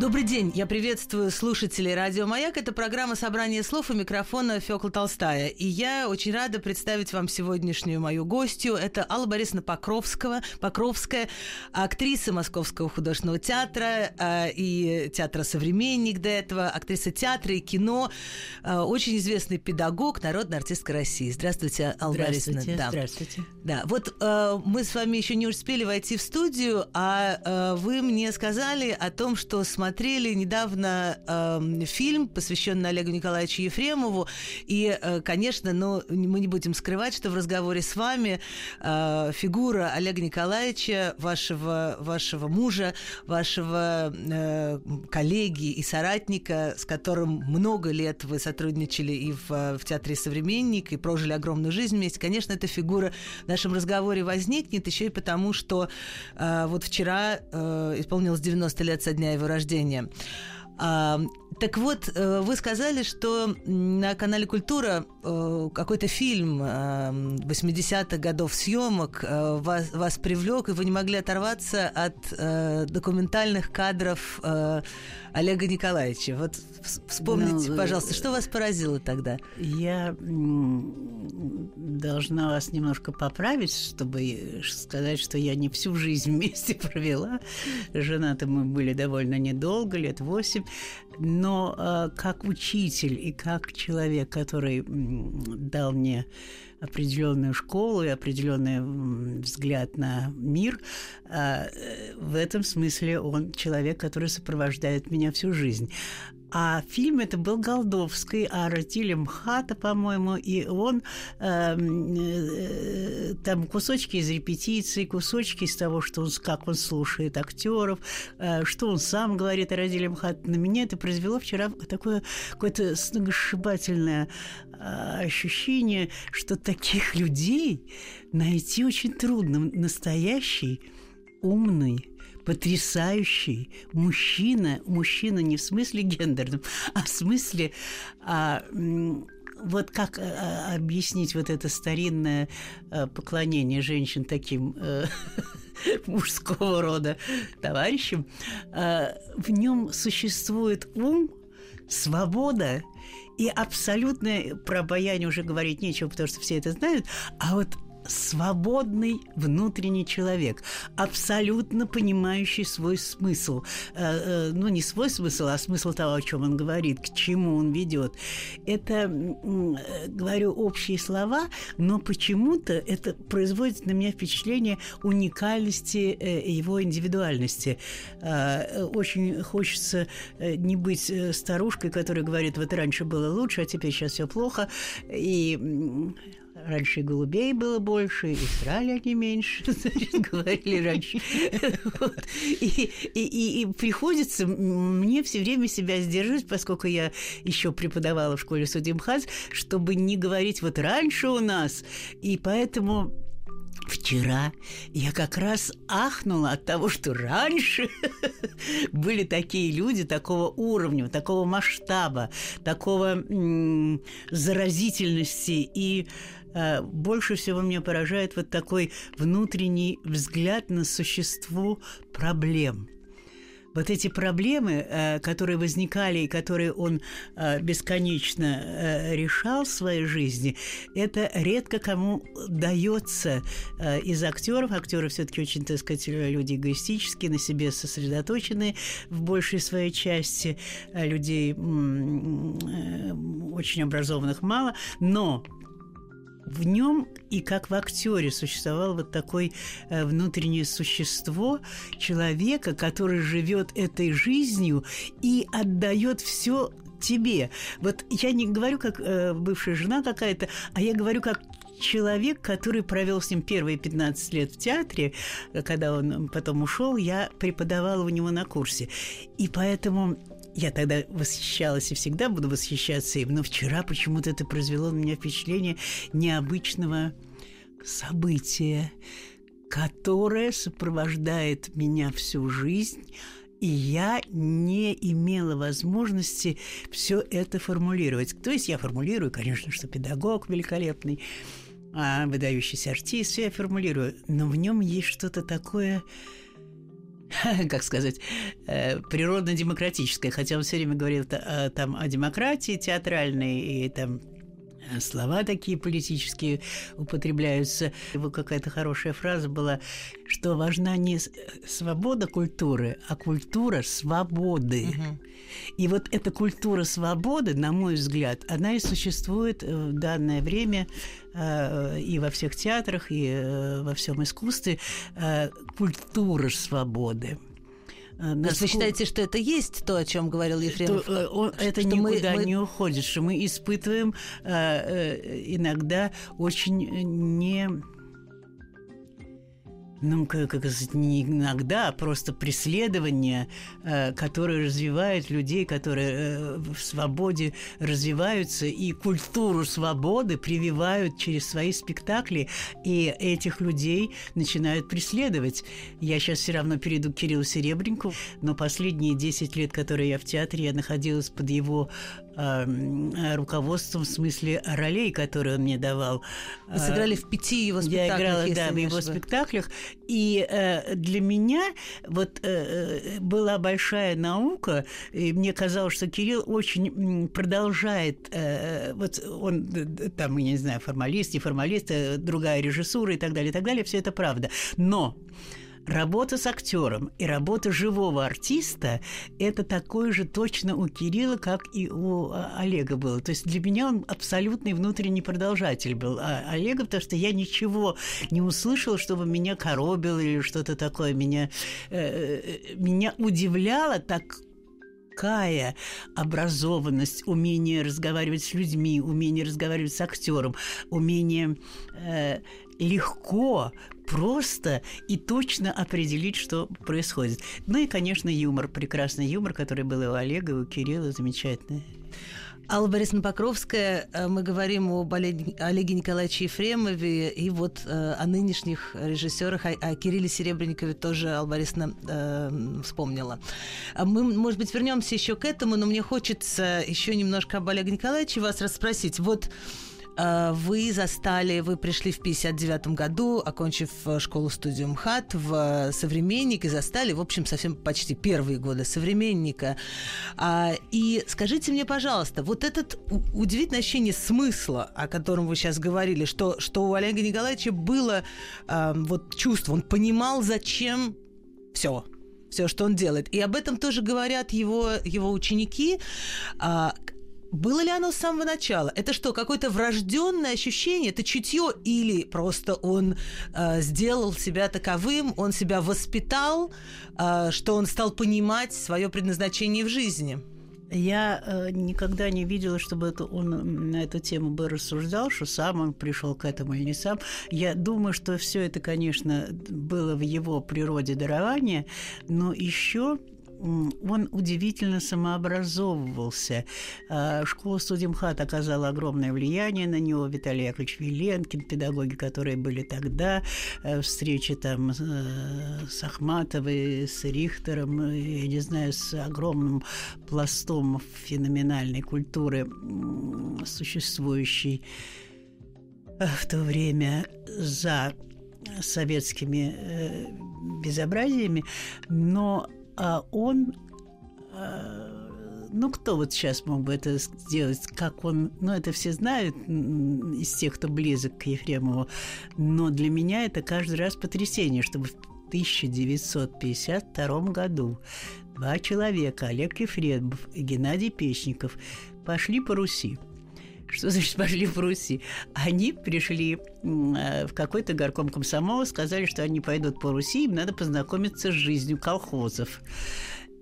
Добрый день, я приветствую слушателей Радио Маяк. Это программа «Собрание слов» у микрофона Фёкла Толстая. И я очень рада представить вам сегодняшнюю мою гостью. Это Алла Борисовна Покровского, Покровская, актриса Московского художественного театра э, и театра «Современник» до этого, актриса театра и кино, э, очень известный педагог, народная артистка России. Здравствуйте, Алла здравствуйте, Борисовна. Да. Здравствуйте. Да, вот э, мы с вами еще не успели войти в студию, а э, вы мне сказали о том, что смотрели смотрели недавно э, фильм, посвященный Олегу Николаевичу Ефремову. И, э, конечно, но мы не будем скрывать, что в разговоре с вами э, фигура Олега Николаевича, вашего, вашего мужа, вашего э, коллеги и соратника, с которым много лет вы сотрудничали и в, в театре «Современник», и прожили огромную жизнь вместе, конечно, эта фигура в нашем разговоре возникнет еще и потому, что э, вот вчера э, исполнилось 90 лет со дня его рождения рождения. Так вот, э, вы сказали, что на канале Культура э, какой-то фильм 80-х э, годов съемок вас, вас привлек, и вы не могли оторваться от документальных кадров Олега Николаевича. Вот вспомните, ну, пожалуйста, что вас поразило тогда? Я должна вас немножко поправить, чтобы сказать, что я не всю жизнь вместе провела. Женаты мы были довольно недолго, лет восемь. Но э, как учитель и как человек, который дал мне определенную школу и определенный взгляд на мир, э, в этом смысле он человек, который сопровождает меня всю жизнь. А фильм это был Голдовский, а Ратили Мхата, по-моему, и он эм, э, там кусочки из репетиции, кусочки из того, что он, как он слушает актеров, э, что он сам говорит о Радиле Мхат. На меня это произвело вчера такое какое-то сногсшибательное э, ощущение, что таких людей найти очень трудно. Настоящий, умный, потрясающий мужчина, мужчина не в смысле гендерном, а в смысле а, вот как а, объяснить вот это старинное а, поклонение женщин таким а, мужского рода товарищам, а, в нем существует ум, свобода и абсолютно про обаяние уже говорить нечего, потому что все это знают, а вот свободный внутренний человек, абсолютно понимающий свой смысл. Э, э, ну, не свой смысл, а смысл того, о чем он говорит, к чему он ведет. Это, говорю, общие слова, но почему-то это производит на меня впечатление уникальности э, его индивидуальности. Очень хочется не быть старушкой, которая говорит, вот раньше было лучше, а теперь сейчас все плохо. И раньше голубей было больше, и срали они меньше, значит, говорили раньше. Вот. И, и, и, приходится мне все время себя сдерживать, поскольку я еще преподавала в школе Судимхаз, чтобы не говорить вот раньше у нас. И поэтому Вчера я как раз ахнула от того, что раньше были такие люди такого уровня, такого масштаба, такого м- заразительности и больше всего меня поражает вот такой внутренний взгляд на существо проблем – вот эти проблемы, э, которые возникали и которые он э, бесконечно решал в своей жизни, это редко кому дается из актеров. Актеры все-таки очень, так сказать, люди эгоистические, на себе сосредоточенные в большей своей части, людей очень образованных мало, но в нем и как в актере существовало вот такое э, внутреннее существо человека, который живет этой жизнью и отдает все тебе. Вот я не говорю как э, бывшая жена какая-то, а я говорю как человек, который провел с ним первые 15 лет в театре, когда он потом ушел, я преподавала у него на курсе. И поэтому я тогда восхищалась и всегда буду восхищаться им, но вчера почему-то это произвело на меня впечатление необычного события, которое сопровождает меня всю жизнь И я не имела возможности все это формулировать. То есть я формулирую, конечно, что педагог великолепный, а выдающийся артист, все я формулирую, но в нем есть что-то такое, как сказать, э, природно-демократическое, хотя он все время говорил э, там о демократии театральной и там слова такие политические употребляются. Его какая-то хорошая фраза была, что важна не свобода культуры, а культура свободы. Угу. И вот эта культура свободы, на мой взгляд, она и существует в данное время Э, и во всех театрах, и э, во всем искусстве э, культура свободы. Насколько... Есть вы считаете, что это есть то, о чем говорил Ефремов? То, он, это что никуда мы, мы... не уходит, что мы испытываем э, иногда очень не ну, как, как не иногда, а просто преследование, э, которое развивает людей, которые э, в свободе развиваются, и культуру свободы прививают через свои спектакли, и этих людей начинают преследовать. Я сейчас все равно перейду к Кириллу Серебреннику, но последние 10 лет, которые я в театре, я находилась под его э, руководством в смысле ролей, которые он мне давал. Вы сыграли в пяти его спектаклях. Я играла, да, в его спектаклях. И э, для меня вот э, э, была большая наука, и мне казалось, что Кирилл очень продолжает, э, вот он там, я не знаю, формалист, не формалист, э, другая режиссура и так далее, и так далее, все это правда. Но Работа с актером и работа живого артиста – это такое же точно у Кирилла, как и у а, Олега было. То есть для меня он абсолютный внутренний продолжатель был. А Олега, потому что я ничего не услышала, чтобы меня коробило или что-то такое. Меня, э, э меня удивляло так какая образованность, умение разговаривать с людьми, умение разговаривать с актером, умение э, легко просто и точно определить, что происходит. Ну и, конечно, юмор, прекрасный юмор, который был и у Олега, и у Кирилла, замечательный. Алла Борисовна Покровская, э, мы говорим об Олеге Николаевиче Ефремове и вот э, о нынешних режиссерах, о, Кирилле Серебренникове тоже Алла Борисовна э, вспомнила. А мы, может быть, вернемся еще к этому, но мне хочется еще немножко об Олеге Николаевиче вас расспросить. Вот Э, вы застали, вы пришли в 59 году, окончив э, школу-студию МХАТ в э, «Современник» и застали, в общем, совсем почти первые годы «Современника». А, и скажите мне, пожалуйста, вот этот удивительное ощущение смысла, о котором вы сейчас говорили, что, что у Олега Николаевича было вот чувство, он понимал, зачем все, все, что он делает. И об этом тоже говорят его, его ученики. А, было ли оно с самого начала? Это что, какое-то врожденное ощущение, это чутье, или просто он э, сделал себя таковым, он себя воспитал, э, что он стал понимать свое предназначение в жизни? Я э, никогда не видела, чтобы это он на эту тему бы рассуждал, что сам он пришел к этому или не сам. Я думаю, что все это, конечно, было в его природе дарования, но еще он удивительно самообразовывался. А, школа студимхат оказала огромное влияние на него. Виталий Яковлевич Виленкин, педагоги, которые были тогда, э, встречи там э, с Ахматовой, с Рихтером, я не знаю, с огромным пластом феноменальной культуры, существующей э, в то время за советскими безобразиями, но а он а, ну, кто вот сейчас мог бы это сделать, как он... Ну, это все знают из тех, кто близок к Ефремову. Но для меня это каждый раз потрясение, чтобы в 1952 году два человека, Олег Ефремов и Геннадий Печников, пошли по Руси. Что значит пошли по Руси? Они пришли а, в какой-то горком комсомола, сказали, что они пойдут по Руси, им надо познакомиться с жизнью колхозов.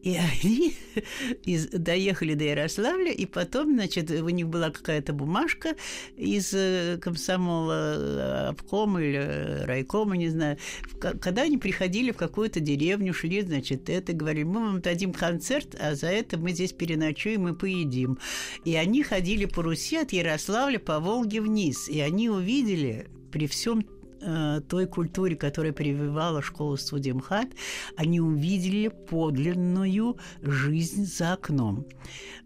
И они из, доехали до Ярославля, и потом, значит, у них была какая-то бумажка из э, комсомола э, обкома или э, райкома, не знаю. Когда они приходили в какую-то деревню, шли, значит, это, говорили, мы вам дадим концерт, а за это мы здесь переночуем и поедим. И они ходили по Руси от Ярославля по Волге вниз, и они увидели при всем э, той культуре, которая прививала школу студии МХАТ, они увидели подлинную жизнь за окном.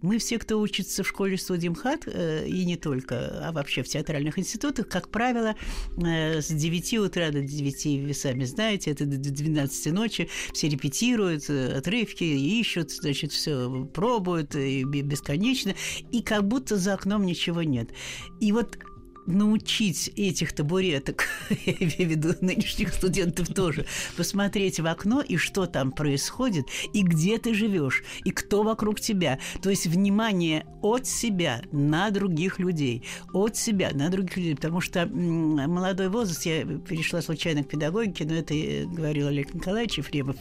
Мы все, кто учится в школе студии МХАТ, э, и не только, а вообще в театральных институтах, как правило, э, с 9 утра до 9, вы сами знаете, это до 12 ночи, все репетируют отрывки, ищут, значит, все пробуют и бесконечно, и как будто за окном ничего нет. И вот научить этих табуреток, я имею в виду нынешних студентов тоже, посмотреть в окно и что там происходит, и где ты живешь, и кто вокруг тебя. То есть внимание от себя на других людей, от себя на других людей, потому что молодой возраст, я перешла случайно к педагогике, но это говорил Олег Николаевич Ефремов,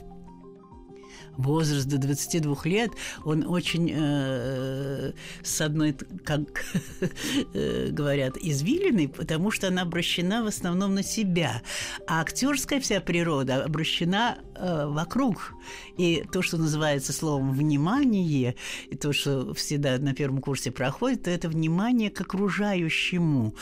возраст до 22 лет, он очень, э, с одной, как э, говорят, извилиной, потому что она обращена в основном на себя. А актерская вся природа обращена э, вокруг. И то, что называется словом «внимание», и то, что всегда на первом курсе проходит, это внимание к окружающему.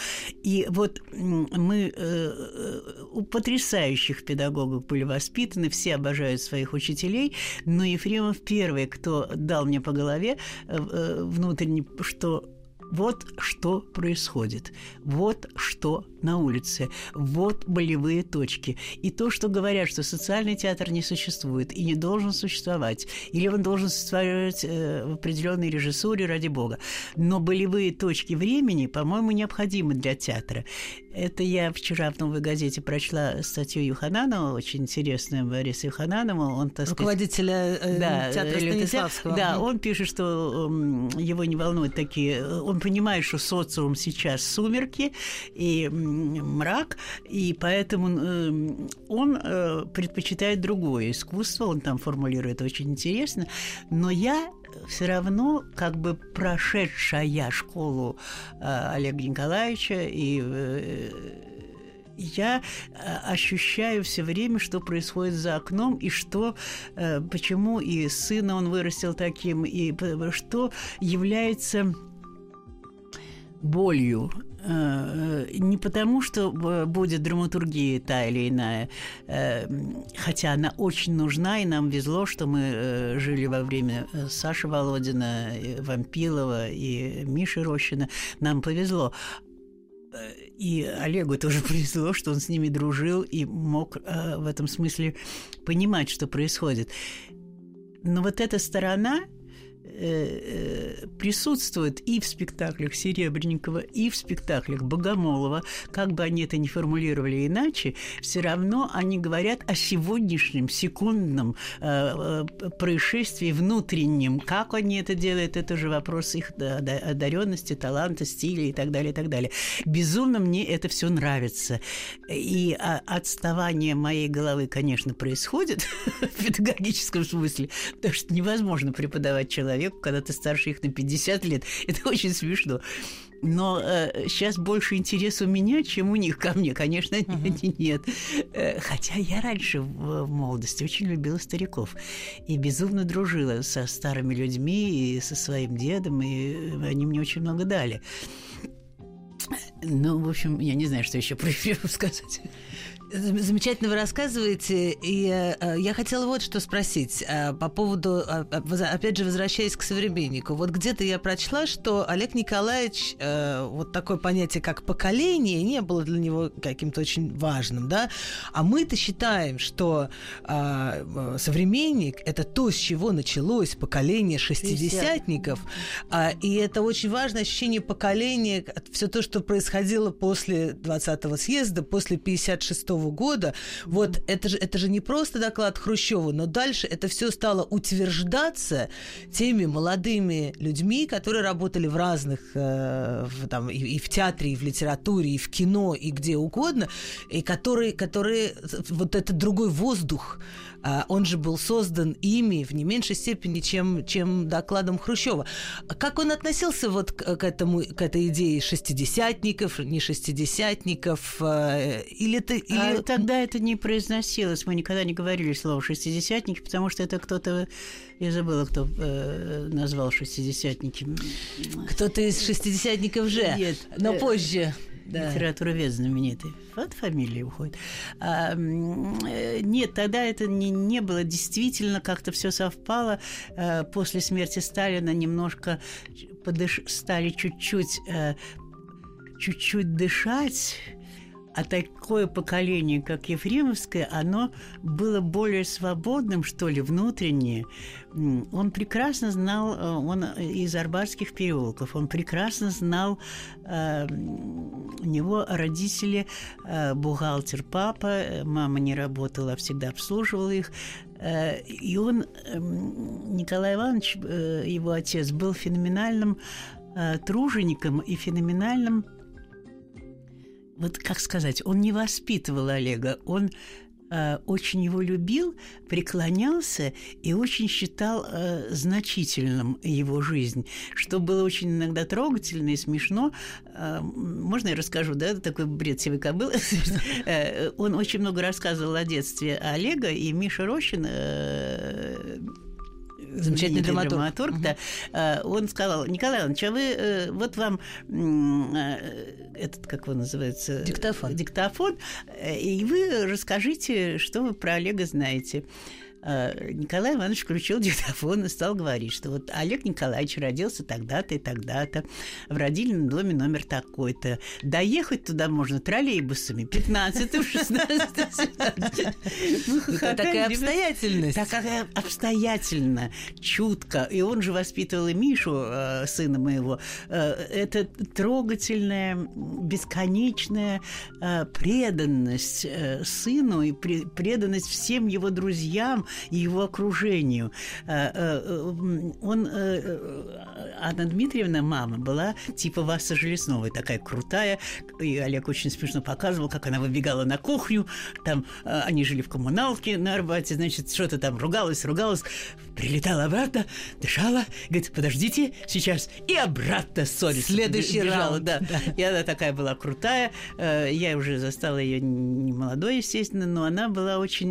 И вот мы э, у потрясающих педагогов были воспитаны, все обожают своих учителей, но Ефремов первый, кто дал мне по голове э, э, внутренне, что вот что происходит, вот что на улице, вот болевые точки. И то, что говорят, что социальный театр не существует и не должен существовать, или он должен существовать э, в определенной режиссуре, ради бога. Но болевые точки времени, по-моему, необходимы для театра. Это я вчера в «Новой газете» прочла статью Юхананова, очень интересную Бориса Юхананова. Он, так Руководителя э, да, театра Станиславского. Да, он пишет, что э, его не волнуют такие... Он понимает, что социум сейчас сумерки и мрак, и поэтому э, он э, предпочитает другое искусство, он там формулирует очень интересно. Но я все равно как бы прошедшая школу э, Олега Николаевича и э, я э, ощущаю все время, что происходит за окном, и что, э, почему и сына он вырастил таким, и что является болью не потому, что э, будет драматургия та или иная, э, хотя она очень нужна, и нам везло, что мы жили во время Саши Володина, Вампилова и Миши Рощина. Нам повезло. И Олегу тоже повезло, что он с ними дружил и мог в этом смысле понимать, что происходит. Но вот эта сторона Э, э, присутствует и в спектаклях Серебренникова, и в спектаклях Богомолова, как бы они это ни формулировали иначе, все равно они говорят о сегодняшнем секундном э, э происшествии внутреннем. Как они это делают, это же вопрос их одаренности, таланта, стиля и так далее, и так далее. Безумно мне это все нравится. И а, отставание моей головы, конечно, происходит в педагогическом смысле, потому что невозможно преподавать человеку, человеку, когда ты старше их на 50 лет. Это очень смешно. Но э, сейчас больше интерес у меня, чем у них ко мне, конечно, uh-huh. нет. Э, хотя я раньше в, молодости очень любила стариков и безумно дружила со старыми людьми и со своим дедом, и они мне очень много дали. Ну, в общем, я не знаю, что еще про сказать. Замечательно вы рассказываете, и э, я хотела вот что спросить э, по поводу, э, э опять же, возвращаясь к современнику. Вот где-то я прочла, что Олег Николаевич, э, вот такое понятие, как поколение, не было для него каким-то очень важным, да? А мы-то считаем, что э, современник – это то, с чего началось поколение шестидесятников, а, и это очень важное ощущение поколения, все то, что происходило после 20-го съезда, после 56-го 1956 года. Вот это же, это же не просто доклад Хрущева, но дальше это все стало утверждаться теми молодыми людьми, которые работали в разных, э, в, там, и, и в театре, и в литературе, и в кино, и где угодно, и которые, которые вот этот другой воздух, он же был создан ими в не меньшей степени, чем, чем докладом Хрущева. Как он относился вот к, этому, к этой идее шестидесятников, не шестидесятников? А, или это... Или... А тогда это не произносилось. Мы никогда не говорили слово «шестидесятники», потому что это кто-то... Я забыла, кто э, назвал шестидесятники. Кто-то из шестидесятников же, Нет. но э, позже. Да. литературовед знаменитый. Вот фамилия уходит. А, нет, тогда это не, не было. Действительно, как-то все совпало. А, после смерти Сталина немножко подыш... стали чуть-чуть чуть-чуть дышать а такое поколение, как Ефремовское, оно было более свободным, что ли, внутреннее. Он прекрасно знал, э, он из Арбатских переулков, он прекрасно знал, э, у него родители, э, бухгалтер папа, мама не работала, а всегда обслуживала их, и он, Николай Иванович, его отец, был феноменальным тружеником и феноменальным вот как сказать, он не воспитывал Олега, он э, очень его любил, преклонялся и очень считал э, значительным его жизнь, что было очень иногда трогательно и смешно. Э, можно я расскажу, да, такой бред себе был? Э, он очень много рассказывал о детстве Олега, и Миша Рощин э, замечательный драматург, драматург угу. да, а, он сказал, Николай Иванович, а вы, э, вот вам э, этот, как его называется? Диктофон. Диктофон, э, и вы расскажите, что вы про Олега знаете. А, Николай Иванович включил диктофон и стал говорить, что вот Олег Николаевич родился тогда-то и тогда-то, в родильном доме номер такой-то. Доехать туда можно троллейбусами 15 16 Такая обстоятельность. Такая обстоятельно, чутко. И он же воспитывал и Мишу, э, сына моего. Э, это трогательная, бесконечная э, преданность сыну и преданность всем его друзьям, и его окружению. Э, э, он, э, Анна Дмитриевна, мама, была типа Васа Железновой, такая крутая, и Олег очень смешно показывал, как она выбегала на кухню, там они жили в коммуналке на Арбате, значит, что-то там ругалась, ругалась, прилетала обратно, дышала, говорит, подождите, сейчас, и обратно ссорится. Следующий бежала, раунд. Да. да. И она такая была крутая, я уже застала ее не молодой, естественно, но она была очень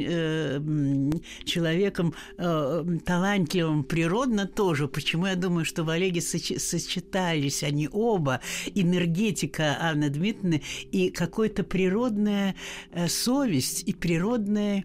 человеком э, талантливым природно тоже. Почему я думаю, что в Олеге соч- сочетались они оба, энергетика Анны Дмитриевны и какая-то природная э, совесть и природная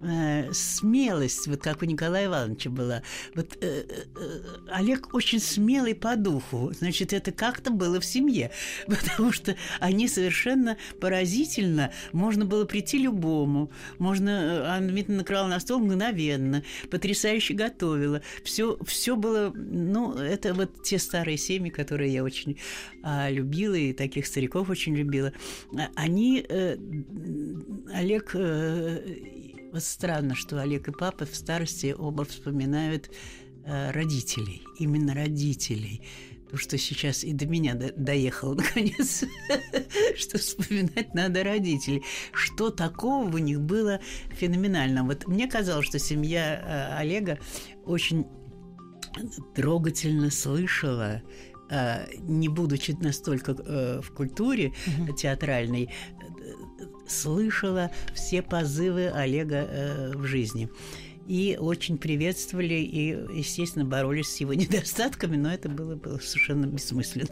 э, смелость, вот как у Николая Ивановича была. Вот э, э, Олег очень смелый по духу, значит, это как-то было в семье, потому что они совершенно поразительно, можно было прийти любому, можно, э, Анна Дмитриевна накрывала на стол мгновенно, потрясающе готовила, все, все было, ну, это вот те старые семьи, которые я очень а, любила, и таких стариков очень любила, они, э, Олег э, вот странно, что Олег и папа в старости оба вспоминают э, родителей, именно родителей. То, что сейчас и до меня до доехало наконец, что вспоминать надо родителей. Что такого у них было феноменально? Вот мне казалось, что семья э, Олега очень трогательно слышала э, не будучи настолько э, в культуре uh-huh. театральной, слышала все позывы Олега э, в жизни. И очень приветствовали и, естественно, боролись с его недостатками, но это было, было совершенно бессмысленно.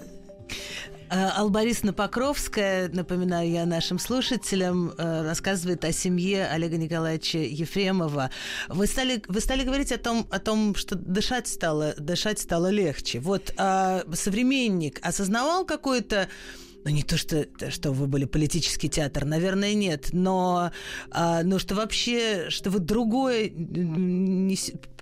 А, Албарисна Покровская, напоминаю я нашим слушателям, э, рассказывает о семье Олега Николаевича Ефремова. Вы стали, вы стали говорить о том, о том, что дышать стало, дышать стало легче. Вот а современник осознавал какое-то ну не то, что, что вы были политический театр, наверное, нет, но, а, но что вообще, что вы другое не,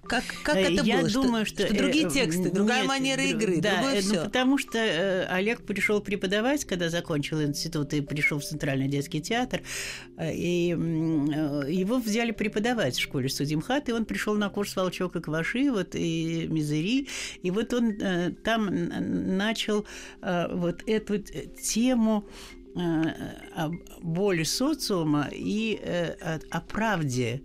как, как это Я было? думаю, что, что, что другие э, тексты, другая нет, манера игры, да, другое ну, потому что э, Олег пришел преподавать, когда закончил институт и пришел в Центральный детский театр, э, и его взяли преподавать в школе Судимхат, и он пришел на курс Волчок и Кваши, вот и Мизери, и вот он там начал вот эту тему о боли социума и э, о, правде,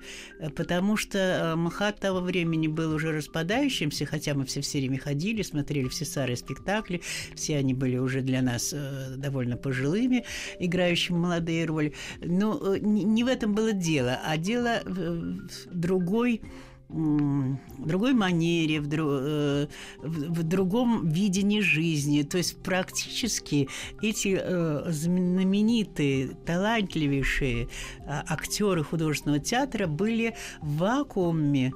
потому что э, Махат того времени был уже распадающимся, хотя мы все все время ходили, смотрели все старые спектакли, все они были уже для нас э, довольно пожилыми, играющими молодые роли. Но не в этом было дело, а дело в другой в другой манере, в, дру, э, в, в другом видении жизни. То есть практически эти э, знаменитые, талантливейшие э, актеры художественного театра были в вакууме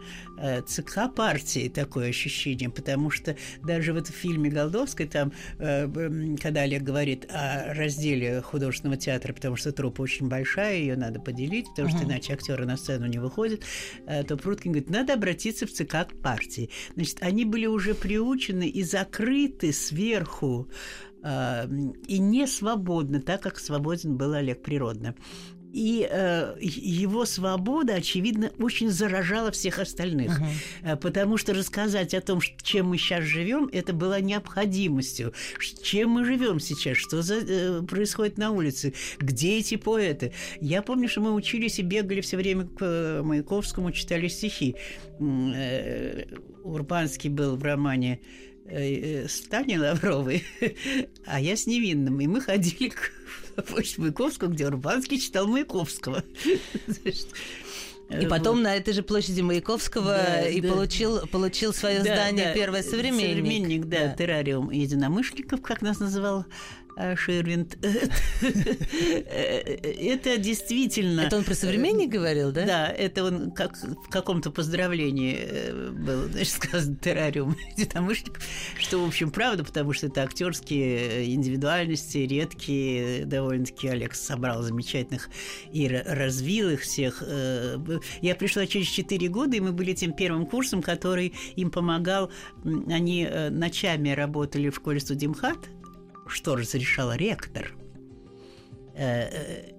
ЦК партии, такое ощущение, потому что даже в этом фильме Голдовской, там, когда Олег говорит о разделе художественного театра, потому что труппа очень большая, ее надо поделить, потому что иначе актеры на сцену не выходят, то Пруткин говорит, надо обратиться в ЦК партии. Значит, они были уже приучены и закрыты сверху э, и не свободны, так как свободен был Олег природно. И э, его свобода, очевидно, очень заражала всех остальных. Uh-huh. Потому что рассказать о том, чем мы сейчас живем, это было необходимостью. Чем мы живем сейчас, что за, э, происходит на улице, где эти поэты. Я помню, что мы учились и бегали все время к э, Маяковскому, читали стихи. Э, Урбанский был в романе с Таней Лавровой, а я с Невинным. И мы ходили к площадь Маяковского, где Урбанский читал Маяковского. И потом на этой же площади Маяковского да, и да. получил, получил свое да, здание да. первое современник. Современник, да, да, террариум единомышленников, как нас называл а, Ширвинд. это действительно... Это он про современник говорил, да? Да, это он как в каком-то поздравлении э, был, значит, сказан террариум единомышленников, что, в общем, правда, потому что это актерские индивидуальности, редкие, довольно-таки Олег собрал замечательных и развил их всех. Э, я пришла через 4 года, и мы были тем первым курсом, который им помогал. Они э, ночами работали в школе студимхат, что разрешал ректор. Э, э,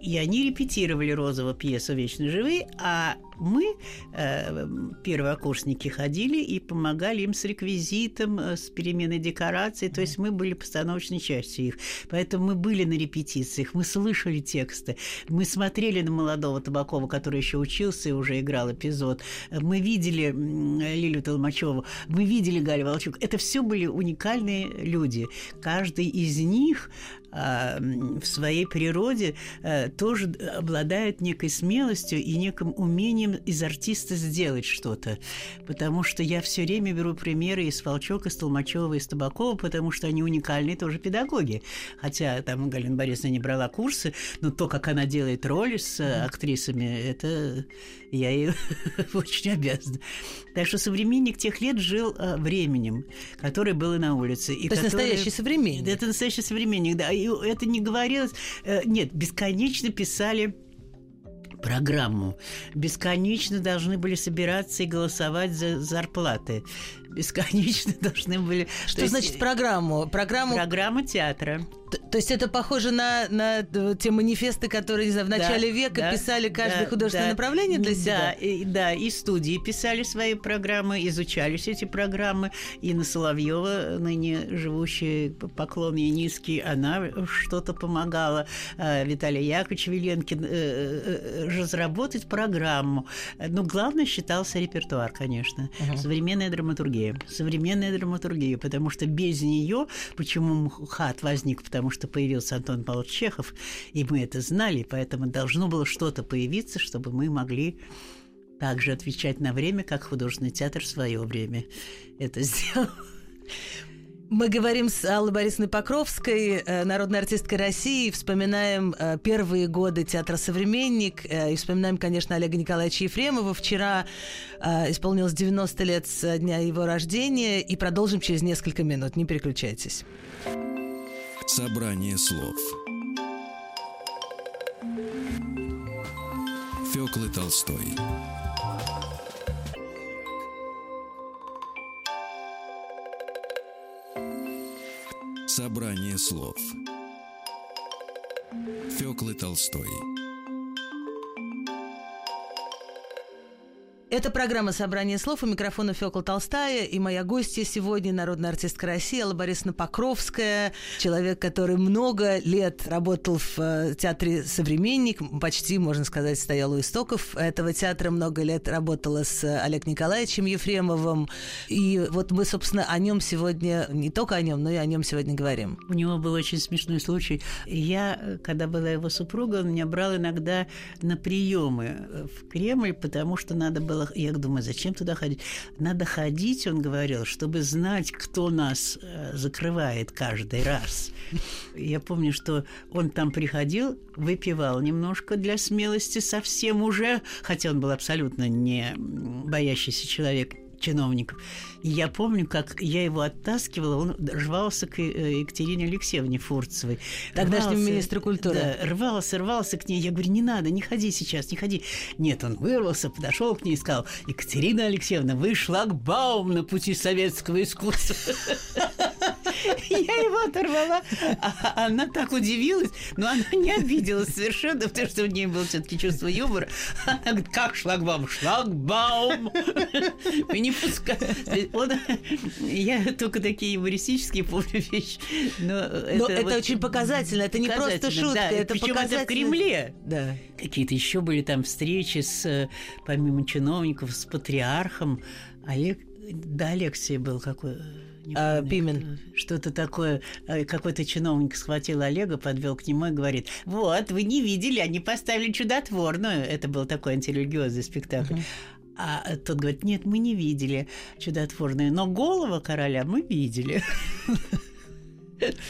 и они репетировали розовую пьесу «Вечно живые», а мы, э, первокурсники, ходили и помогали им с реквизитом, э, с переменой декораций, то есть мы были постановочной частью их. Поэтому мы были на репетициях, мы слышали тексты, мы смотрели на молодого Табакова, который еще учился и уже играл эпизод, мы видели Лилю Толмачеву, мы видели Галю Волчук. Это все были уникальные люди. Каждый из них а, в своей природе э, тоже обладает некой смелостью и неким умением из артиста сделать что-то. Потому что я все время беру примеры из Волчок, из Толмачева, из Табакова, потому что они уникальные тоже педагоги. Хотя там Галина Борисовна не брала курсы, но то, как она делает роли с актрисами, это я ей очень обязана. Так что современник тех лет жил э, временем, которое было на улице. И То есть настоящий современник. Это настоящий современник, да. И это не говорилось... Э, нет, бесконечно писали программу. Бесконечно должны были собираться и голосовать за зарплаты. Бесконечно должны были... Что То значит есть... программу? Программу... Программа театра. То, то есть это похоже на, на те манифесты, которые, не знаю, в начале да, века да, писали каждое да, художественное да, направление для себя? Да и, да, и студии писали свои программы, изучались эти программы. И на Соловьева, ныне живущая поклон ей низкий, она что-то помогала. А, Виталий Яковлевич Веленкин э, э, э, разработать программу. Но главное считался репертуар, конечно. Угу. Современная драматургия. Современная драматургия, потому что без нее, почему МХАТ возник, потому что появился Антон Павлович Чехов, и мы это знали, поэтому должно было что-то появиться, чтобы мы могли также отвечать на время, как художественный театр в свое время это сделал. Мы говорим с Аллой Борисовной Покровской, э, народной артисткой России, вспоминаем э, первые годы театра «Современник», э, и вспоминаем, конечно, Олега Николаевича Ефремова. Вчера исполнилось 90 лет с дня его рождения, и продолжим через несколько минут. Не переключайтесь. Собрание слов Фёклы Толстой Собрание слов. Фёклы Толстой Это программа «Собрание слов» у микрофона Фёкла Толстая и моя гостья сегодня народная артистка России Алла Борисовна Покровская, человек, который много лет работал в э, театре «Современник», почти, можно сказать, стоял у истоков этого театра, много лет работала с Олегом Николаевичем Ефремовым, и вот мы, собственно, о нем сегодня, не только о нем, но и о нем сегодня говорим. У него был очень смешной случай. Я, когда была его супруга, он меня брал иногда на приемы в Кремль, потому что надо было было... Я думаю, зачем туда ходить? Надо ходить, он говорил, чтобы знать, кто нас э, закрывает каждый раз. Я помню, что он там приходил, выпивал немножко для смелости совсем уже, хотя он был абсолютно не боящийся человек, чиновников. И я помню, как я его оттаскивала, он рвался к э, Екатерине Алексеевне Фурцевой. Тогдашнему министру культуры. Да, рвался, рвался к ней. Я говорю, не надо, не ходи сейчас, не ходи. Нет, он вырвался, подошел к ней и сказал, Екатерина Алексеевна, вы шлагбаум на пути советского искусства. Я его оторвала. А она так удивилась, но она не обиделась совершенно, потому что у нее было все-таки чувство юмора. Она говорит, как шлагбаум? Шлагбаум! Вы не пускаете. Он, я только такие юмористические помню вещи. Но, это, очень показательно. Это не просто шутка, это показательно. это в Кремле. Да. Какие-то еще были там встречи с, помимо чиновников, с патриархом. Олег, да, Алексей был какой а, Пимен. Что-то такое. Э, какой-то чиновник схватил Олега, подвел к нему и говорит: Вот, вы не видели, они поставили чудотворную. Это был такой антирелигиозный спектакль. А тот говорит, нет, мы не видели чудотворную, но голова короля мы видели.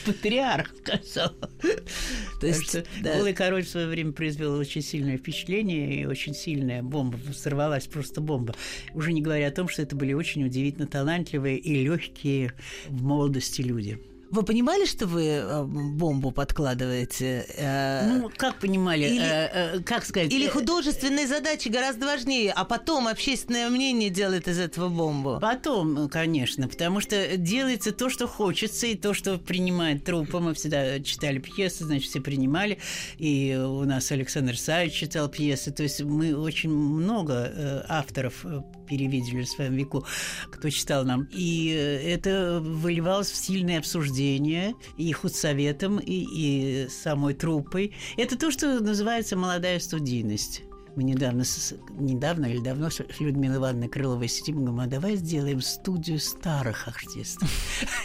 Патриарх сказал. То есть да. Голый король в свое время произвел очень сильное впечатление, и очень сильная бомба, сорвалась просто бомба. Уже не говоря о том, что это были очень удивительно талантливые и легкие в молодости люди. Вы понимали, что вы э, бомбу подкладываете? Э, ну, как понимали? Или, э, как сказать? Или художественные задачи гораздо важнее, а потом общественное мнение делает из этого бомбу? Потом, конечно, потому что делается то, что хочется, и то, что принимает труппа. Мы всегда читали пьесы, значит, все принимали. И у нас Александр Савич читал пьесы. То есть мы очень много авторов перевидели в своем веку, кто читал нам. И это выливалось в обсуждение обсуждения и худсоветом, и, и самой труппой. Это то, что называется молодая студийность. Мы недавно, недавно или давно с Людмилой Ивановной Крыловой сидим, говорим, а давай сделаем студию старых артистов,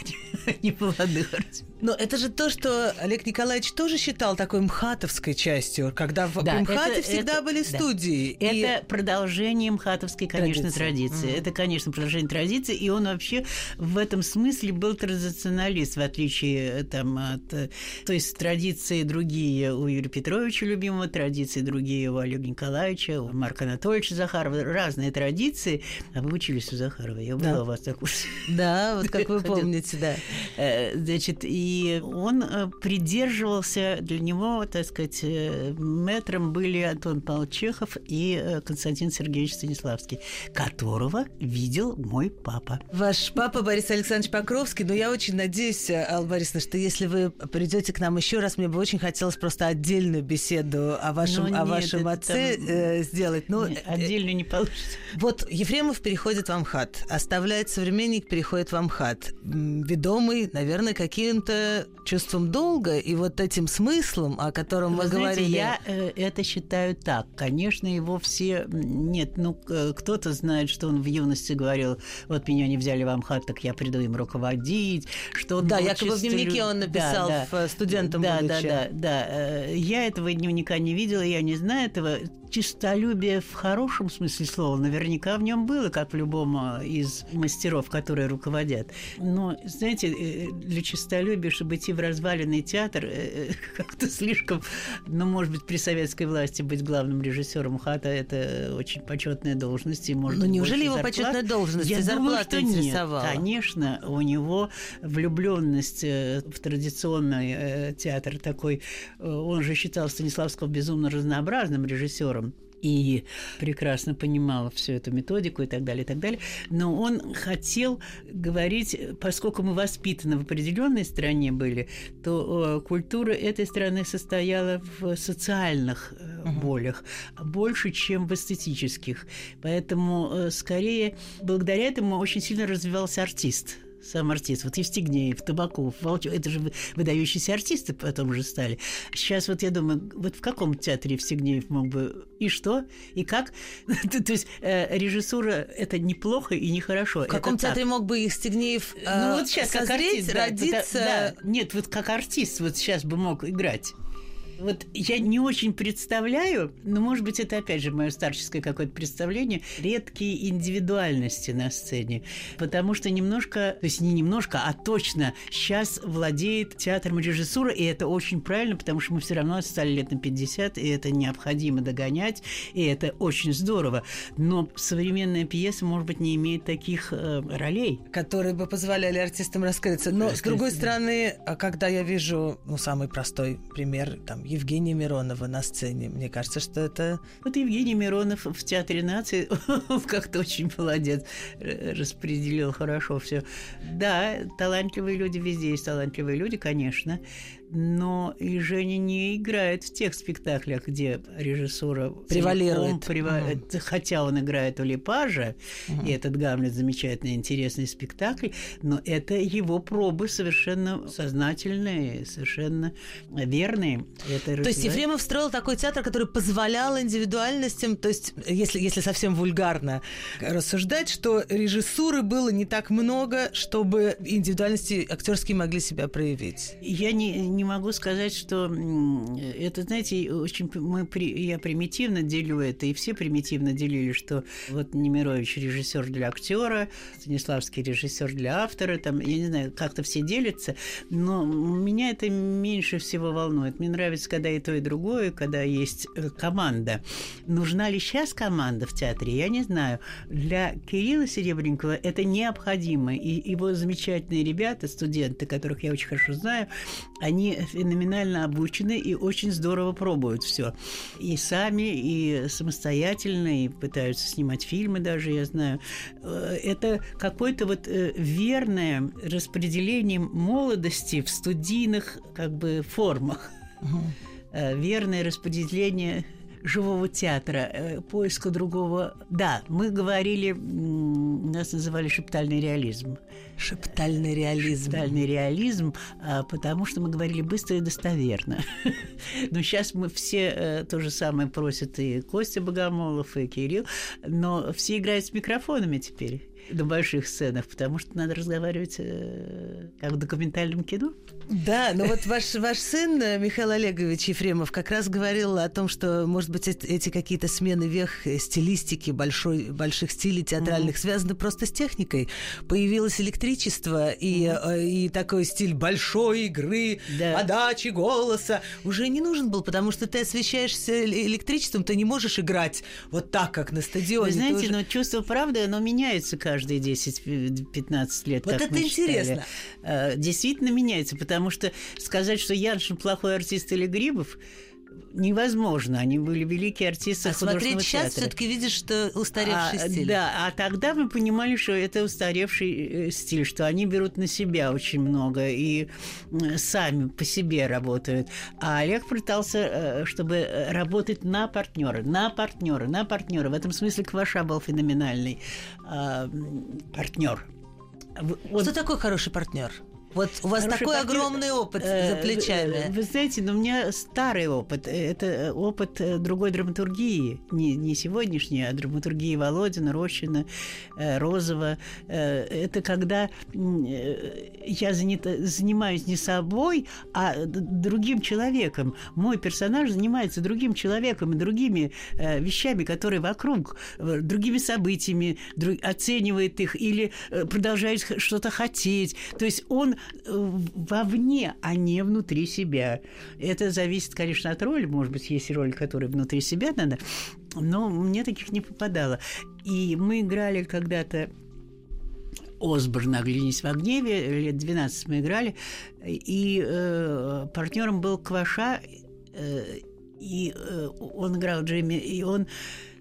не молодых артистов. Но это же то, что Олег Николаевич тоже считал такой мхатовской частью, когда в да, МХАТе это, всегда это, были студии. Да. И... Это продолжение мхатовской, конечно, традиции. традиции. Mm. Это, конечно, продолжение традиции, и он вообще в этом смысле был традиционалист, в отличие там, от... То есть традиции другие у Юрия Петровича любимого, традиции другие у Олега Николаевича, у Марка Анатольевича Захарова. Разные традиции. А вы учились у Захарова, я была да. у вас на курсе. Да, вот как вы помните, да. Э, значит, и он э, придерживался, для него, так сказать, э, метром были Антон Павлович Чехов и Константин Сергеевич Станиславский, которого видел мой папа. Ваш папа Борис Александрович Покровский, но я очень надеюсь, Алла Борисовна, что если вы придете к нам еще раз, мне бы очень хотелось просто отдельную беседу о вашем, нет, о вашем отце. Э, сделать. Ну, нет, отдельно не получится. Вот Ефремов переходит в Амхат, оставляет современник, переходит в Амхат. Ведомый, наверное, каким-то чувством долга и вот этим смыслом, о котором Вы мы знаете, говорили. Я э, это считаю так. Конечно, его все нет. Ну, кто-то знает, что он в юности говорил: вот меня не взяли в Амхат, так я приду им руководить. Что да, якобы в дневнике он написал да, да, студентам да, будучи. да, да, да. Э, я этого дневника не видела, я не знаю этого чистолюбие в хорошем смысле слова наверняка в нем было, как в любом а, из мастеров, которые руководят. Но, знаете, э, для чистолюбия, чтобы идти в разваленный театр, э, э, как-то слишком, ну, может быть, при советской власти быть главным режиссером хата – это очень почетная должность. И, может ну, неужели его зарплат? почетная должность Я и зарплата думаю, интересовала? Нет. Конечно, у него влюбленность в традиционный театр такой, он же считал Станиславского безумно разнообразным режиссером, и прекрасно понимал всю эту методику и так далее, и так далее. Но он хотел говорить, поскольку мы воспитаны в определенной стране были, то э, культура этой страны состояла в социальных uh-huh. болях больше, чем в эстетических. Поэтому э, скорее благодаря этому очень сильно развивался артист сам артист. Вот Евстигнеев, Табаков, Волчев, это же выдающиеся артисты потом уже стали. Сейчас вот я думаю, вот в каком театре Евстигнеев мог бы и что, и как? То есть э, режиссура – это неплохо и нехорошо. В каком театре мог бы Евстигнеев Ну вот сейчас как артист, родиться? Да, да, нет, вот как артист вот сейчас бы мог играть. Вот я не очень представляю, но, может быть, это, опять же, мое старческое какое-то представление, редкие индивидуальности на сцене. Потому что немножко, то есть не немножко, а точно сейчас владеет театром и режиссура, и это очень правильно, потому что мы все равно стали лет на 50, и это необходимо догонять, и это очень здорово. Но современная пьеса, может быть, не имеет таких э, ролей. Которые бы позволяли артистам раскрыться. Но, с другой стороны, а когда я вижу, ну, самый простой пример, там, Евгения Миронова на сцене. Мне кажется, что это... Вот Евгений Миронов в Театре нации, как-то очень молодец, распределил хорошо все. Да, талантливые люди, везде есть талантливые люди, конечно но и Женя не играет в тех спектаклях, где режиссура превалирует. Прива... Угу. Хотя он играет у Липажа, угу. и этот Гамлет замечательный, интересный спектакль, но это его пробы совершенно сознательные, совершенно верные. Это то есть Ефремов строил такой театр, который позволял индивидуальностям, то есть если, если совсем вульгарно рассуждать, что режиссуры было не так много, чтобы индивидуальности актерские могли себя проявить. Я не, не не могу сказать, что это, знаете, очень мы я примитивно делю это, и все примитивно делили, что вот Немирович режиссер для актера, Станиславский режиссер для автора, там, я не знаю, как-то все делятся, но меня это меньше всего волнует. Мне нравится, когда и то, и другое, когда есть э, команда. Нужна ли сейчас команда в театре, я не знаю. Для Кирилла Серебренникова это необходимо, и его замечательные ребята, студенты, которых я очень хорошо знаю, они феноменально обучены и очень здорово пробуют все. И сами, и самостоятельно, и пытаются снимать фильмы даже, я знаю. Э, это какое-то вот э, верное распределение молодости в студийных как бы формах. Угу. Верное распределение живого театра, э, поиска другого. Да, мы говорили, нас называли шептальный реализм. Шептальный реализм. Шептальный реализм, а, потому что мы говорили быстро и достоверно. Но сейчас мы все э, то же самое просят и Костя Богомолов, и Кирилл, но все играют с микрофонами теперь на больших сценах, потому что надо разговаривать э, как в документальном кино. Да, но вот ваш, ваш сын э, Михаил Олегович Ефремов как раз говорил о том, что, может быть, эти какие-то смены вех э, стилистики большой, больших стилей театральных mm-hmm. связаны просто с техникой. Появилось электричество и, mm-hmm. и такой стиль большой игры, да. подачи голоса уже не нужен был, потому что ты освещаешься электричеством, ты не можешь играть вот так, как на стадионе. Вы знаете, уже... но чувство правды, оно меняется каждые 10-15 лет. Вот это интересно. Действительно меняется, потому потому что сказать, что Яншин плохой артист или Грибов, невозможно. Они были великие артисты а смотреть сейчас все-таки видишь, что устаревший а, стиль. Да, а тогда мы понимали, что это устаревший э, стиль, что они берут на себя очень много и сами по себе работают. А Олег пытался, э, чтобы работать на партнера, на партнера, на партнера. В этом смысле Кваша был феноменальный а, партнер. Он... Что такое хороший партнер? Вот у вас Хороший такой партнер, огромный опыт э, за плечами. Вы, вы знаете, но у меня старый опыт. Это опыт э, другой драматургии. Не, не сегодняшней, а драматургии Володина, Рощина, э, Розова. Это когда я занята, занимаюсь не собой, а другим человеком. Мой персонаж занимается другим человеком и другими вещами, которые вокруг, другими событиями, оценивает их или продолжает что-то хотеть. То есть он вовне, а не внутри себя. Это зависит, конечно, от роли. Может быть, есть роли, которые внутри себя надо, но мне таких не попадало. И мы играли когда-то Осборн «Оглянись в гневе», лет 12 мы играли, и э, партнером был Кваша, э, и э, он играл Джейми, и он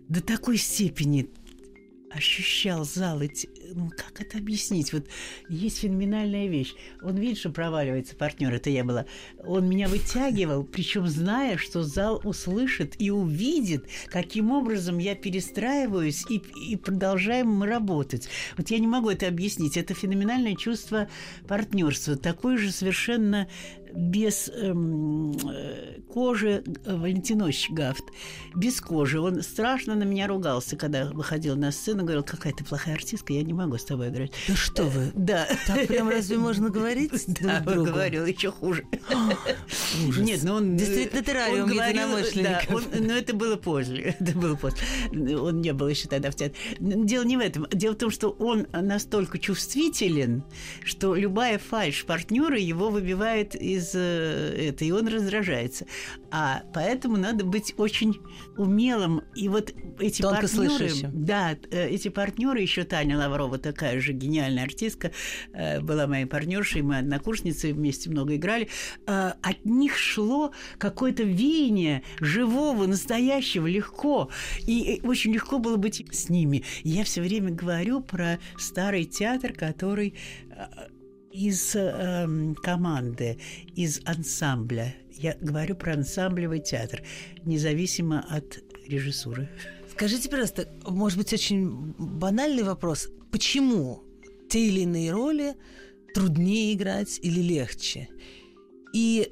до такой степени ощущал зал, эти, ну, как это объяснить? Вот есть феноменальная вещь. Он видит, что проваливается партнер, это я была. Он меня вытягивал, причем зная, что зал услышит и увидит, каким образом я перестраиваюсь и, и продолжаем мы работать. Вот я не могу это объяснить. Это феноменальное чувство партнерства. Такое же совершенно без эм, э, кожи э, Валентинович Гафт, без кожи. Он страшно на меня ругался, когда выходил на сцену, говорил, какая ты плохая артистка, я не могу с тобой играть. Да что вы? Да. Так прям разве можно говорить Да, другу? говорил еще хуже. Ужас. Нет, ну он... Действительно, террариум он говорил, да, он- но это было позже. Это было после. Он не был еще тогда в театре. Дело не в этом. Дело в том, что он настолько чувствителен, что любая фальшь партнера его выбивает из э, этого, и он раздражается. А поэтому надо быть очень умелым. И вот эти Тонко партнеры... слышащим. Да, э, эти партнеры, еще Таня Лаврова, такая же гениальная артистка, э, была моей партнершей, мы однокурсницы, вместе много играли. От них шло какое-то веяние живого, настоящего, легко. И очень легко было быть с ними. Я все время говорю про старый театр, который из э, команды, из ансамбля. Я говорю про ансамблевый театр, независимо от режиссуры. Скажите, пожалуйста, может быть, очень банальный вопрос. Почему те или иные роли труднее играть или легче? И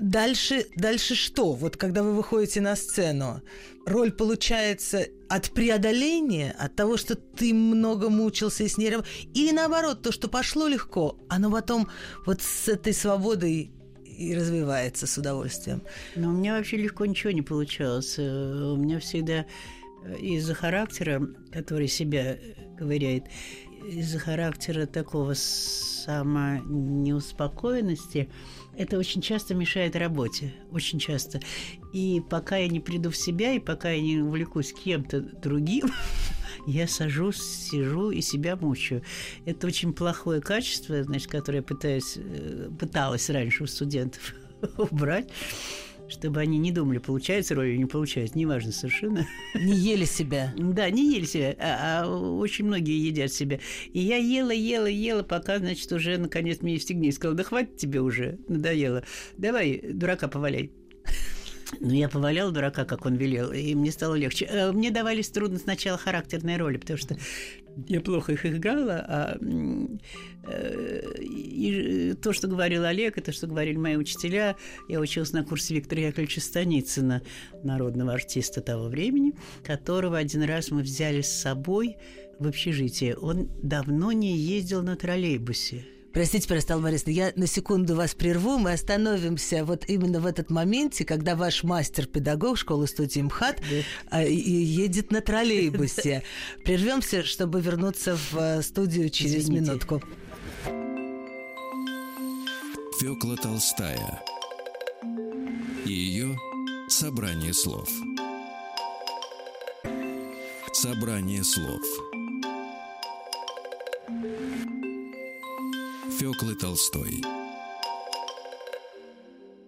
дальше, дальше что? Вот когда вы выходите на сцену, роль получается от преодоления, от того, что ты много мучился и с раб- или наоборот, то, что пошло легко, оно потом вот с этой свободой и развивается с удовольствием. Но у меня вообще легко ничего не получалось. Э, У меня всегда э, из-за характера, который себя э, ковыряет, из-за характера такого самонеуспокоенности, это очень часто мешает работе, очень часто. И пока я не приду в себя, и пока я не увлекусь кем-то другим, я сажусь, сижу и себя мучаю. Это очень плохое качество, значит, которое я пытаюсь, э, пыталась раньше у студентов убрать, чтобы они не думали, получается роль или не получается, неважно совершенно. Не ели себя. Да, не ели себя, а, а очень многие едят себя. И я ела, ела, ела, пока, значит, уже наконец мне стегни. Сказала, да хватит тебе уже, надоело. Давай, дурака поваляй. Ну, я поваляла дурака, как он велел, и мне стало легче. Э, Мне давались трудно сначала характерные роли, потому что я плохо их играла, а э, и то, что говорил Олег, и то, что говорили мои учителя, я училась на курсе Виктора Яковлевича Станицына, народного артиста того времени, которого один раз мы взяли с собой в общежитие. Он давно не ездил на троллейбусе. Простите, пожалуйста, Алла Борисовна, я на секунду вас прерву. Мы остановимся вот именно в этот моменте, когда ваш мастер-педагог школы-студии МХАТ а, и- и едет на троллейбусе. Прервемся, чтобы вернуться в э, студию через Извините. минутку. Фёкла Толстая и ее собрание слов. Собрание слов. Фёклы Толстой.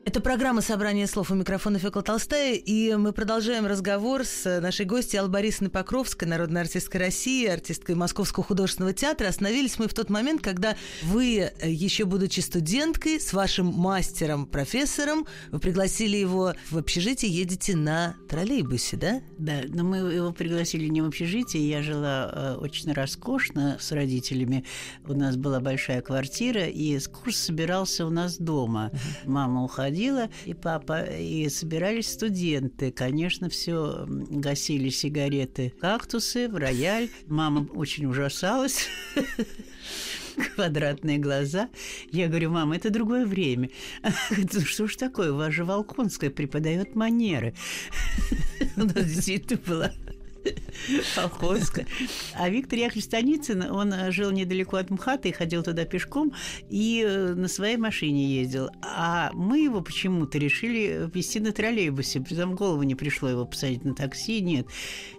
Это программа «Собрание слов» у микрофона Фёкла Толстая, и мы продолжаем разговор с э, нашей гостьей Аллой Борисовной Покровской, народной артисткой России, артисткой Московского художественного театра. Остановились мы в тот момент, когда вы, э, еще будучи студенткой, с вашим мастером, профессором, вы пригласили его в общежитие, едете на троллейбусе, да? Да, но мы его пригласили не в общежитие. Я жила э, очень роскошно с родителями. У нас была большая квартира, и курс собирался у нас дома. Мама уходила, и папа, и собирались студенты. Конечно, все гасили сигареты, кактусы, в рояль. Мама очень ужасалась. квадратные глаза. Я говорю, мама, это другое время. Говорит, «Ну что ж такое, у вас же Волконская преподает манеры. У нас действительно была Волконская. А Виктор Яковлевич Станицын, он э, жил недалеко от МХАТа и ходил туда пешком и э, на своей машине ездил. А мы его почему-то решили везти на троллейбусе. Притом в голову не пришло его посадить на такси, нет.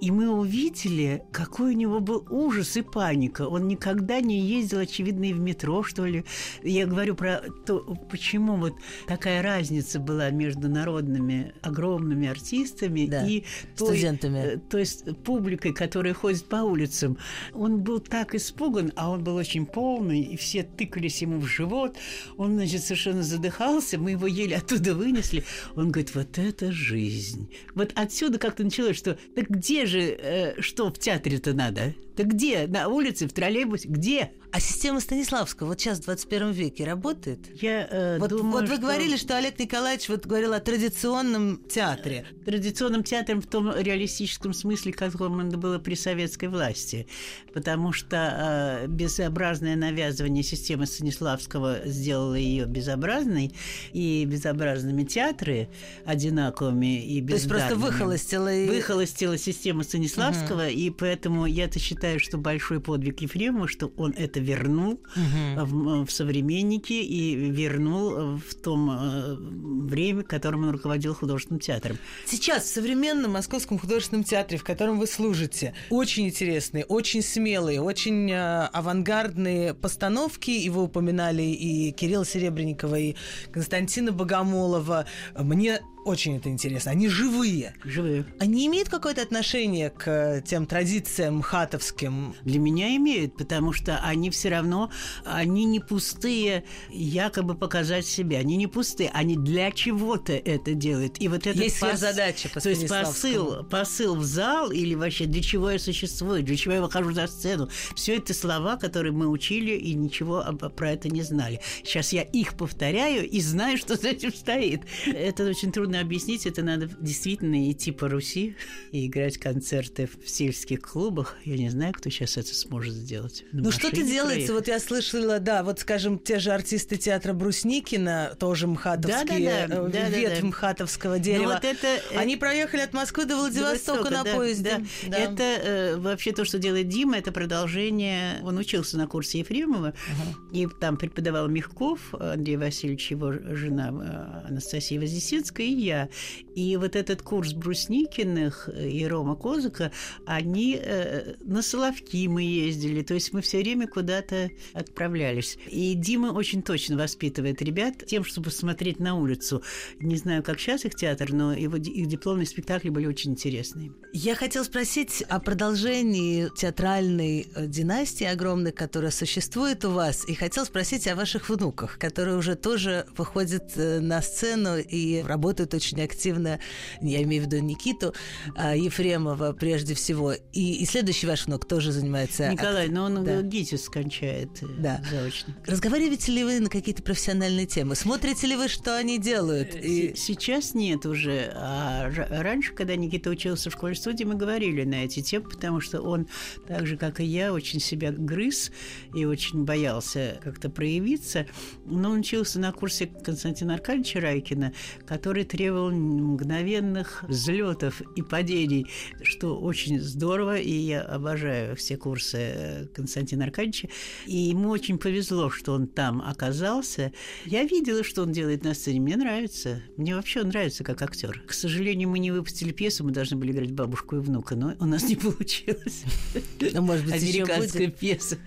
И мы увидели, какой у него был ужас и паника. Он никогда не ездил, очевидно, и в метро, что ли. Я говорю про то, почему вот такая разница была между народными огромными артистами Да, и той, студентами. э, то есть публикой, которая ходит по улицам. Он был так испуган, а он был очень полный, и все тыкались ему в живот. Он, значит, совершенно задыхался, мы его еле оттуда вынесли. Он говорит, вот это жизнь. Вот отсюда как-то началось, что так где же, э, что в театре-то надо? Ты где? На улице, в троллейбусе? Где? А система Станиславского вот сейчас в 21 веке работает? Я э, Вот, думаю, вот вы что говорили, что Олег Николаевич вот говорил о традиционном театре. традиционным театром в том реалистическом смысле, которым это было при советской власти. Потому что э, безобразное навязывание системы Станиславского сделало ее безобразной, и безобразными театры одинаковыми и То есть просто бездарными. выхолостила и... Выхолостила систему Станиславского, и поэтому я-то считаю, что большой подвиг Ефремова, что он это вернул в, в «Современники» и вернул в том э, время, которым он руководил художественным театром. Сейчас в современном Московском художественном театре, в котором вы служите, очень интересные, очень смелые, очень э, авангардные постановки. И вы упоминали и Кирилла Серебренникова, и Константина Богомолова. Мне очень это интересно. Они живые. Живые. Они имеют какое-то отношение к э, тем традициям хатовским? Для меня имеют, потому что они все равно, они не пустые, якобы показать себя. Они не пустые, они для чего-то это делают. И вот это Есть сверхзадача по То есть посыл, посыл в зал или вообще для чего я существую, для чего я выхожу за сцену. Все это слова, которые мы учили и ничего про это не знали. Сейчас я их повторяю и знаю, что за этим стоит. Это очень трудно объяснить. Это надо действительно идти по Руси и играть концерты в сельских клубах. Я не знаю, кто сейчас это сможет сделать. На Ну что-то делается, проехать. вот я слышала, да, вот скажем, те же артисты театра Брусникина, тоже мхатовские, Да-да-да, э, да-да-да. ветвь мхатовского дерева. вот это, э, Они проехали от Москвы до Владивостока Владивостока, на да, поезде. да. Да. Это э, вообще то, что делает Дима, это продолжение. Он учился на курсе Ефремова, и там преподавал Мягков, Андрей Васильевич, его жена э, Анастасия Вознесенская, и я. И вот этот курс Брусникиных и Рома Козыка, они э, на Соловки мы ездили, то есть мы все время куда-то отправлялись. И Дима очень точно воспитывает ребят тем, чтобы смотреть на улицу. Не знаю, как сейчас их театр, но его, их дипломные спектакли были очень интересные. Я хотела спросить о продолжении театральной э, династии огромной, которая существует у вас, и хотела спросить о ваших внуках, которые уже тоже выходят э, на сцену и работают очень активно. Я имею в виду Никиту а, Ефремова прежде всего. И, и следующий ваш внук тоже занимается... Николай, но он да. да. ГИТИС скончает э, Да. заочно. Разговариваете ли вы на какие-то профессиональные темы? Смотрите ли вы, что они делают? И- С- Сейчас нет уже. А раньше, когда Никита учился в школе студии, мы говорили на эти темы, потому что он, так же, как и я, очень себя грыз и очень боялся как-то проявиться. Но он учился на курсе Константина Аркадьевича Райкина, который требовал мгновенных взлетов и падений, что очень здорово, и я обожаю все курсы э, Константина Аркадьевича. И ему очень повезло, что он там оказался. Я видела, что он делает на сцене. Мне нравится. Мне вообще он нравится как актер. К сожалению, мы не выпустили пьесу, мы должны были играть бабушку и внука, но у нас не получилось. Ну, может быть, Американская пьеса.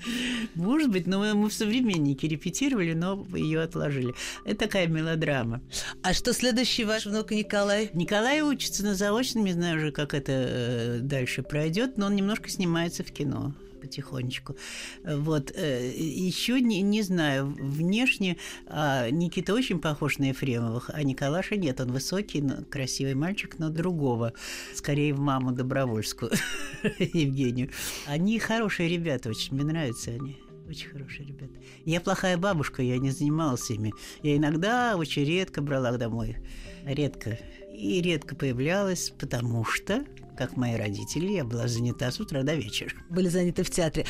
Может быть, но мы, мы в современнике репетировали, но ее отложили. Это такая мелодрама. А что следующий ваш внук Николай? Николай учится на заочном, не знаю уже, как это э, дальше пройдет, но он немножко снимается в кино потихонечку. Вот. Еще не, не знаю, внешне а, Никита очень похож на Ефремовых, а Николаша нет. Он высокий, красивый мальчик, но другого. Скорее в маму Добровольскую, Евгению. Они хорошие ребята очень, мне нравятся они. Очень хорошие ребята. Я плохая бабушка, я не занималась ими. Я иногда очень редко брала домой. Редко. И редко появлялась, потому что, как мои родители, я была занята с утра до вечера. были заняты в театре.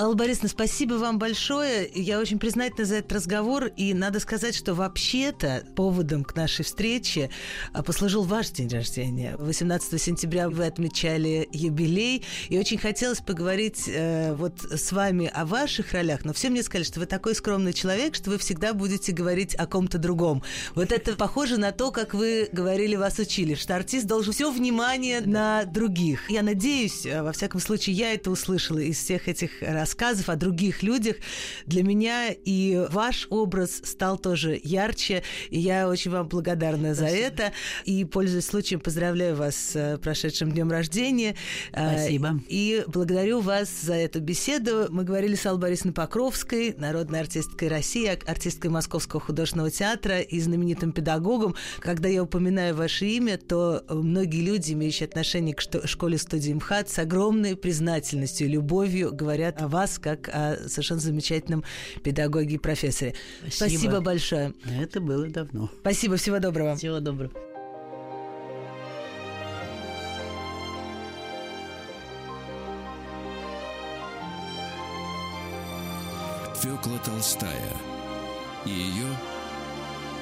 Алла Борисовна, спасибо вам большое. Я очень признательна за этот разговор. И надо сказать, что вообще-то поводом к нашей встрече а, послужил ваш день рождения. 18 сентября вы отмечали юбилей. И очень хотелось поговорить э, вот с вами о ваших ролях. Но все мне сказали, что вы такой скромный человек, что вы всегда будете говорить о ком-то другом. Вот это похоже на то, как вы говорили, вас учили, что артист должен все внимание на других. Я надеюсь, э, во всяком случае, я это услышала из всех этих рассказов о других людях. Для меня и ваш образ стал тоже ярче, и я очень вам благодарна за это. И, пользуясь случаем, поздравляю вас с э, прошедшим днем рождения. Э, Спасибо. И благодарю вас за эту беседу. Мы говорили с Аллой Борисовной Покровской, народной артисткой России, артисткой Московского художественного театра и знаменитым педагогом. Когда я упоминаю ваше имя, то многие люди, имеющие отношение к школе студии МХАТ с огромной признательностью и любовью говорят о вас как о совершенно замечательном педагоге и профессоре. Спасибо, Спасибо большое. Это было давно. Спасибо, всего доброго. Всего доброго. Фёкла Толстая и ее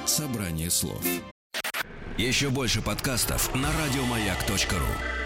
собрание слов. Еще больше подкастов на радиомаяк.ру